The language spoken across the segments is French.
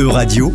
E-Radio,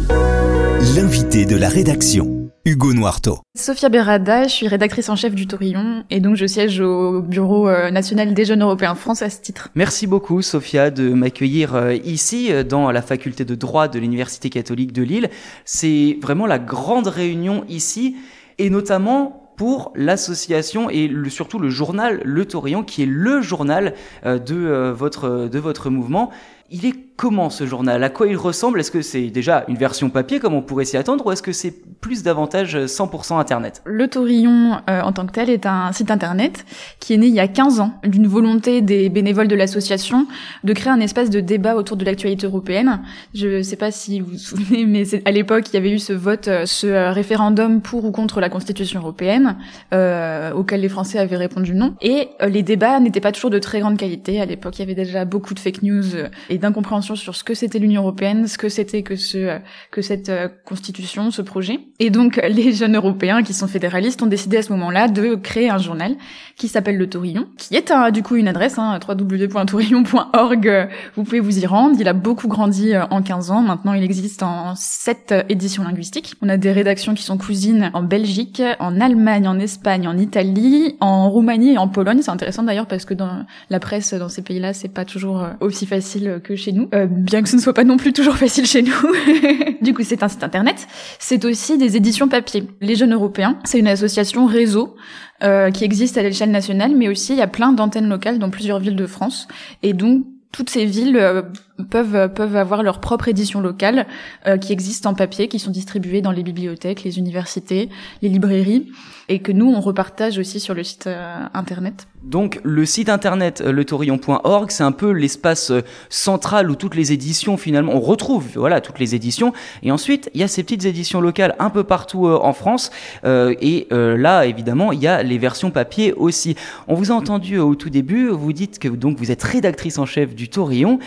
l'invité de la rédaction, Hugo Noirto. Sophia Berada, je suis rédactrice en chef du Tourillon et donc je siège au Bureau euh, national des jeunes européens France à ce titre. Merci beaucoup Sophia de m'accueillir euh, ici euh, dans la faculté de droit de l'Université catholique de Lille. C'est vraiment la grande réunion ici et notamment pour l'association et le, surtout le journal Le Tourillon qui est le journal de votre de votre mouvement. Il est comment ce journal? À quoi il ressemble? Est-ce que c'est déjà une version papier comme on pourrait s'y attendre ou est-ce que c'est plus davantage 100% Internet? Le Taurillon euh, en tant que tel est un site Internet qui est né il y a 15 ans d'une volonté des bénévoles de l'association de créer un espace de débat autour de l'actualité européenne. Je ne sais pas si vous vous souvenez, mais à l'époque il y avait eu ce vote, euh, ce euh, référendum pour ou contre la Constitution européenne euh, auquel les Français avaient répondu non. Et les débats n'étaient pas toujours de très grande qualité. À l'époque il y avait déjà beaucoup de fake news et d'incompréhension sur ce que c'était l'Union européenne, ce que c'était que ce que cette euh, constitution, ce projet. Et donc les jeunes européens qui sont fédéralistes ont décidé à ce moment-là de créer un journal qui s'appelle Le Tourillon, qui est du coup une adresse hein, www.tourillon.org. Vous pouvez vous y rendre. Il a beaucoup grandi euh, en 15 ans. Maintenant, il existe en 7 éditions linguistiques. On a des rédactions qui sont cousines en Belgique, en Allemagne, en Espagne, en Italie, en Roumanie et en Pologne. C'est intéressant d'ailleurs parce que dans la presse dans ces pays-là, c'est pas toujours euh, aussi facile que chez nous. Euh, bien que ce ne soit pas non plus toujours facile chez nous. du coup, c'est un site internet. C'est aussi des éditions papier. Les Jeunes Européens, c'est une association réseau euh, qui existe à l'échelle nationale, mais aussi il y a plein d'antennes locales dans plusieurs villes de France. Et donc, toutes ces villes euh, peuvent peuvent avoir leur propre édition locale euh, qui existe en papier, qui sont distribuées dans les bibliothèques, les universités, les librairies, et que nous on repartage aussi sur le site euh, internet. Donc le site internet letorion.org, c'est un peu l'espace central où toutes les éditions finalement on retrouve voilà toutes les éditions et ensuite il y a ces petites éditions locales un peu partout en France et là évidemment il y a les versions papier aussi. On vous a entendu au tout début, vous dites que donc vous êtes rédactrice en chef du Taurillon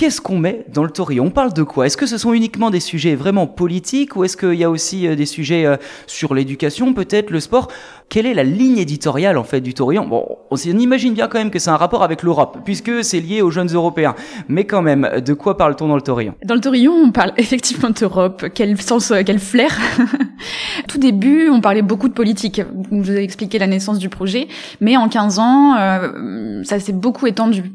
qu'est-ce qu'on met dans le taurillon On parle de quoi? Est-ce que ce sont uniquement des sujets vraiment politiques ou est-ce qu'il y a aussi euh, des sujets euh, sur l'éducation, peut-être le sport? Quelle est la ligne éditoriale en fait du taurillon Bon, on imagine bien quand même que c'est un rapport avec l'Europe, puisque c'est lié aux jeunes Européens. Mais quand même, de quoi parle-t-on dans le taurillon Dans le taurillon, on parle effectivement d'Europe. Quel sens, euh, quel flair? Tout début, on parlait beaucoup de politique. Je vous ai expliqué la naissance du projet, mais en 15 ans, ça s'est beaucoup étendu.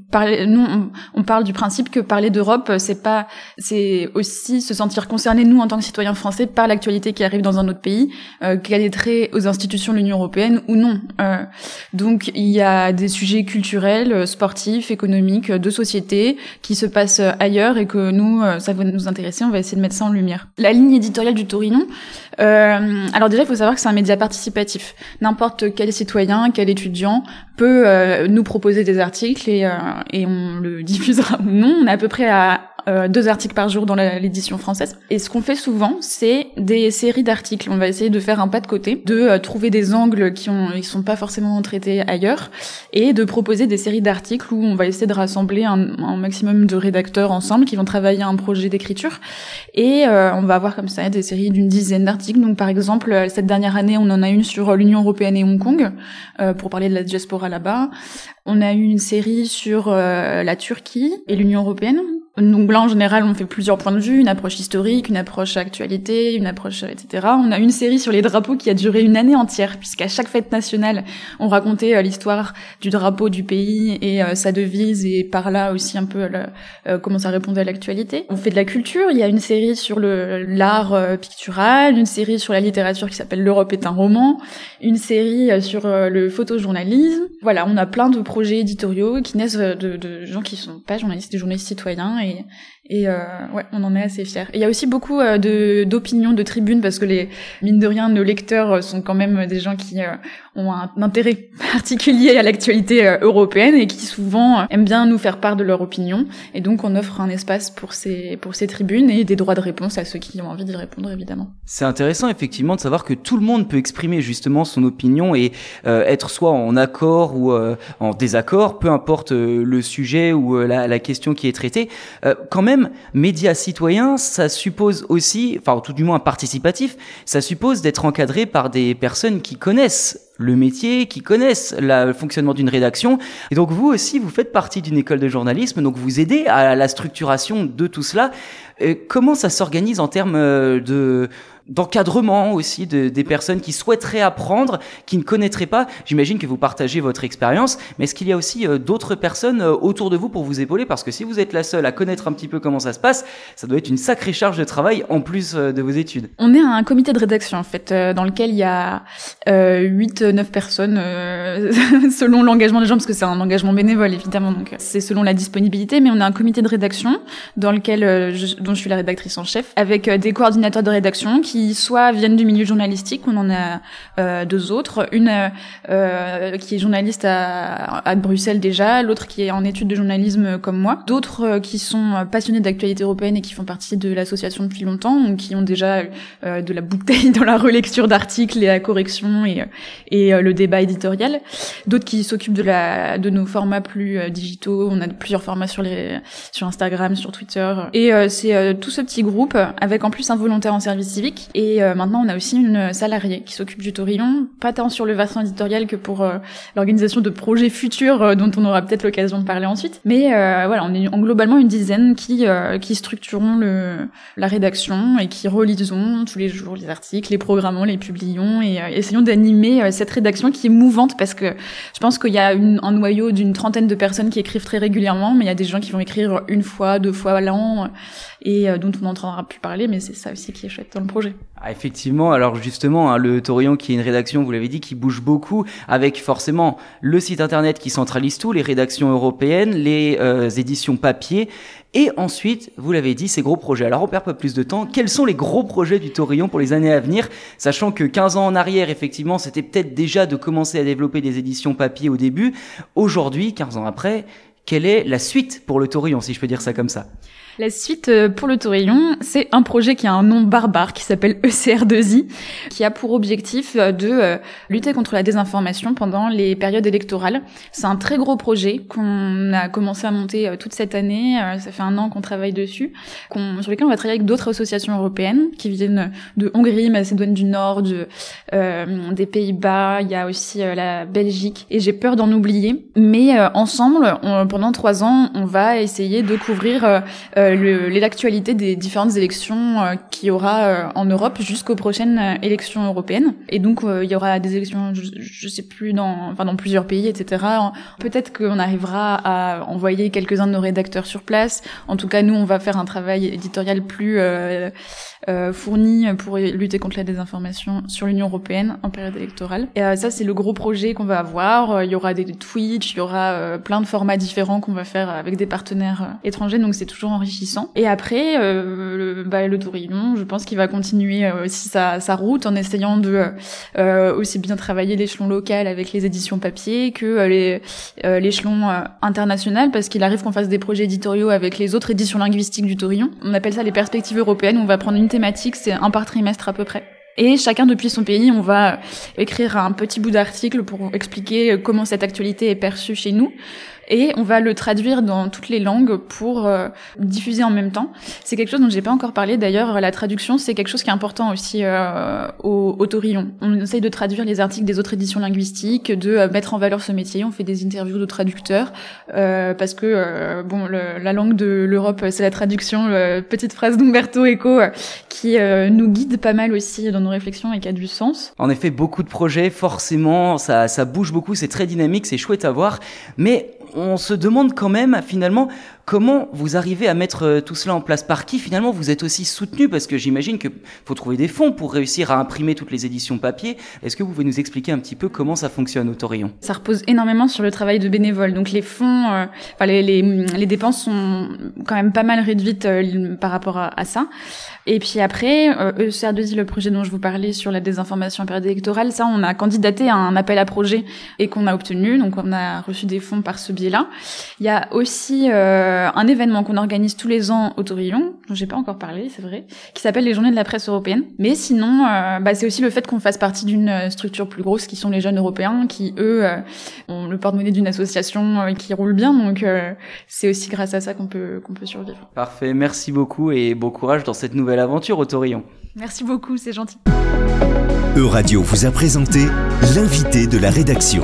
Nous, on, parle du principe que parler d'Europe, c'est pas, c'est aussi se sentir concerné nous en tant que citoyens français par l'actualité qui arrive dans un autre pays, euh, qu'elle est très aux institutions de l'Union européenne ou non. Euh, donc il y a des sujets culturels, sportifs, économiques, de société qui se passent ailleurs et que nous, euh, ça va nous intéresser. On va essayer de mettre ça en lumière. La ligne éditoriale du Torino. Euh, alors déjà, il faut savoir que c'est un média participatif. N'importe quel citoyen, quel étudiant peut euh, nous proposer des articles et, euh, et on le diffusera ou non. On est à peu près à euh, deux articles par jour dans l'édition française. Et ce qu'on fait souvent, c'est des séries d'articles. On va essayer de faire un pas de côté, de euh, trouver des angles qui ont, ils sont pas forcément traités ailleurs, et de proposer des séries d'articles où on va essayer de rassembler un, un, maximum de rédacteurs ensemble qui vont travailler un projet d'écriture. Et euh, on va avoir comme ça des séries d'une dizaine d'articles. Donc par exemple, cette dernière année, on en a une sur l'Union européenne et Hong Kong pour parler de la diaspora là-bas. On a eu une série sur la Turquie et l'Union européenne donc là, en général, on fait plusieurs points de vue, une approche historique, une approche actualité, une approche, etc. On a une série sur les drapeaux qui a duré une année entière, puisqu'à chaque fête nationale, on racontait euh, l'histoire du drapeau du pays et euh, sa devise, et par là aussi un peu euh, comment ça répondait à l'actualité. On fait de la culture, il y a une série sur l'art pictural, une série sur la littérature qui s'appelle L'Europe est un roman, une série sur le photojournalisme. Voilà, on a plein de projets éditoriaux qui naissent de, de gens qui sont pas journalistes, des journalistes citoyens et, euh, ouais, on en est assez fiers. Il y a aussi beaucoup euh, de d'opinions, de tribunes, parce que les mine de rien, nos lecteurs sont quand même des gens qui euh, ont un intérêt particulier à l'actualité euh, européenne et qui souvent euh, aiment bien nous faire part de leur opinion. Et donc on offre un espace pour ces pour ces tribunes et des droits de réponse à ceux qui ont envie d'y répondre, évidemment. C'est intéressant effectivement de savoir que tout le monde peut exprimer justement son opinion et être soit en accord ou en désaccord, peu importe le sujet ou la question qui est traitée. Euh, quand même, médias citoyens, ça suppose aussi, enfin tout du moins participatif, ça suppose d'être encadré par des personnes qui connaissent le métier, qui connaissent le fonctionnement d'une rédaction. Et donc vous aussi, vous faites partie d'une école de journalisme, donc vous aidez à la structuration de tout cela. Euh, comment ça s'organise en termes euh, de d'encadrement aussi de, des personnes qui souhaiteraient apprendre, qui ne connaîtraient pas? J'imagine que vous partagez votre expérience, mais est-ce qu'il y a aussi euh, d'autres personnes autour de vous pour vous épauler? Parce que si vous êtes la seule à connaître un petit peu comment ça se passe, ça doit être une sacrée charge de travail en plus de vos études. On est un comité de rédaction en fait, dans lequel il y a euh, 8 neuf personnes euh, selon l'engagement des gens parce que c'est un engagement bénévole évidemment donc c'est selon la disponibilité mais on a un comité de rédaction dans lequel euh, je, dont je suis la rédactrice en chef avec euh, des coordinateurs de rédaction qui soit viennent du milieu journalistique on en a deux autres. Une qui est journaliste à, à Bruxelles déjà l'autre qui est en études de journalisme comme moi. D'autres qui sont passionnés d'actualité européenne et qui font partie de l'association depuis longtemps ou qui ont déjà de la bouteille dans la relecture d'articles et la correction et euh, le débat éditorial. D'autres qui s'occupent de la de nos formats plus euh, digitaux. On a plusieurs formats sur les sur Instagram, sur Twitter. Et euh, c'est tout ce petit groupe avec en plus un volontaire en service civique. Et maintenant on a aussi une salariée qui s'occupe du Torillon, pas tant sur le versant éditorial que pour l'organisation de projets futurs dont on aura peut-être l'occasion de parler ensuite. Mais voilà, on est en globalement une dizaine qui qui structurons le la rédaction et qui relisons tous les jours les articles, les programmons, les publions et essayons d'animer cette rédaction qui est mouvante parce que je pense qu'il y a une, un noyau d'une trentaine de personnes qui écrivent très régulièrement, mais il y a des gens qui vont écrire une fois, deux fois l'an et euh, dont on n'entendra plus parler, mais c'est ça aussi qui est chouette dans le projet. Ah, effectivement, alors justement, hein, le Torion qui est une rédaction, vous l'avez dit, qui bouge beaucoup, avec forcément le site internet qui centralise tout, les rédactions européennes, les euh, éditions papier, et ensuite, vous l'avez dit, ces gros projets. Alors on perd pas plus de temps. Quels sont les gros projets du Torillon pour les années à venir Sachant que 15 ans en arrière, effectivement, c'était peut-être déjà de commencer à développer des éditions papier au début. Aujourd'hui, 15 ans après, quelle est la suite pour le Torillon, si je peux dire ça comme ça? La suite euh, pour le Tourillon, c'est un projet qui a un nom barbare qui s'appelle ECR2I, qui a pour objectif euh, de euh, lutter contre la désinformation pendant les périodes électorales. C'est un très gros projet qu'on a commencé à monter toute cette année. Ça fait un an qu'on travaille dessus, sur lequel on va travailler avec d'autres associations européennes qui viennent de Hongrie, Macédoine du Nord, de, des Pays-Bas. Il y a aussi la Belgique. Et j'ai peur d'en oublier. Mais ensemble, pendant trois ans, on va essayer de couvrir l'actualité des différentes élections euh, qu'il y aura euh, en Europe jusqu'aux prochaines élections européennes. Et donc il y aura des élections, je, je, sais plus dans, enfin dans plusieurs pays, etc. Peut-être qu'on arrivera à envoyer quelques-uns de nos rédacteurs sur place. En tout cas, nous, on va faire un travail éditorial plus euh, fourni pour lutter contre la désinformation sur l'Union européenne en période électorale. Et ça, c'est le gros projet qu'on va avoir. Il y aura des Twitch, il y aura plein de formats différents qu'on va faire avec des partenaires étrangers. Donc c'est toujours enrichissant et après, euh, le, bah, le Tourillon, je pense qu'il va continuer euh, aussi sa, sa, route en essayant de euh, aussi bien travailler l'échelon local avec les éditions papier que euh, les euh, l'échelon international, parce qu'il arrive qu'on fasse des projets éditoriaux avec les autres éditions linguistiques du Tourillon. On appelle ça les perspectives européennes. On va prendre une thématique, c'est un par trimestre à peu près. Et chacun depuis son pays, on va écrire un petit bout d'article pour expliquer comment cette actualité est perçue chez nous et on va le traduire dans toutes les langues pour euh, diffuser en même temps. C'est quelque chose dont j'ai pas encore parlé d'ailleurs. La traduction, c'est quelque chose qui est important aussi euh, au, Torillon. On essaye de traduire les articles des autres éditions linguistiques, de euh, mettre en valeur ce métier. On fait des interviews de traducteurs euh, parce que bon, la langue de l'Europe, c'est la traduction. petite phrase d'Umberto Eco qui nous guide pas mal aussi dans nos réflexions et qui a du sens. En effet, beaucoup de projets, forcément, ça, ça bouge beaucoup, c'est très dynamique, c'est chouette à voir, mais on se demande quand même finalement comment vous arrivez à mettre euh, tout cela en place? Par qui finalement vous êtes aussi soutenu? Parce que j'imagine qu'il faut trouver des fonds pour réussir à imprimer toutes les éditions papier. Est-ce que vous pouvez nous expliquer un petit peu comment ça fonctionne au Torillon? Ça repose énormément sur le travail de bénévoles. Donc les fonds, euh, enfin les, dépenses sont quand même pas mal réduites euh, par rapport à, ça. Et puis après, euh, ECR2I, le projet dont je vous parlais sur la désinformation en période électorale, ça on a candidaté à un appel à projet et qu'on a obtenu. Donc on a reçu des fonds par ce biais-là. Il y a aussi euh, un événement qu'on organise tous les ans au Tourillon, dont j'ai pas encore parlé, c'est vrai, qui s'appelle les Journées de la presse européenne. Mais sinon, euh, bah, c'est aussi le fait qu'on fasse partie d'une euh, structure plus grosse, qui sont les jeunes européens, qui eux ont le porte-monnaie d'une association qui roule bien. Donc c'est aussi grâce à ça qu'on peut qu'on peut survivre. Parfait, merci beaucoup et bon courage dans cette nouvelle aventure au Tourillon. Merci beaucoup, c'est gentil. Euradio vous a présenté l'invité de la rédaction.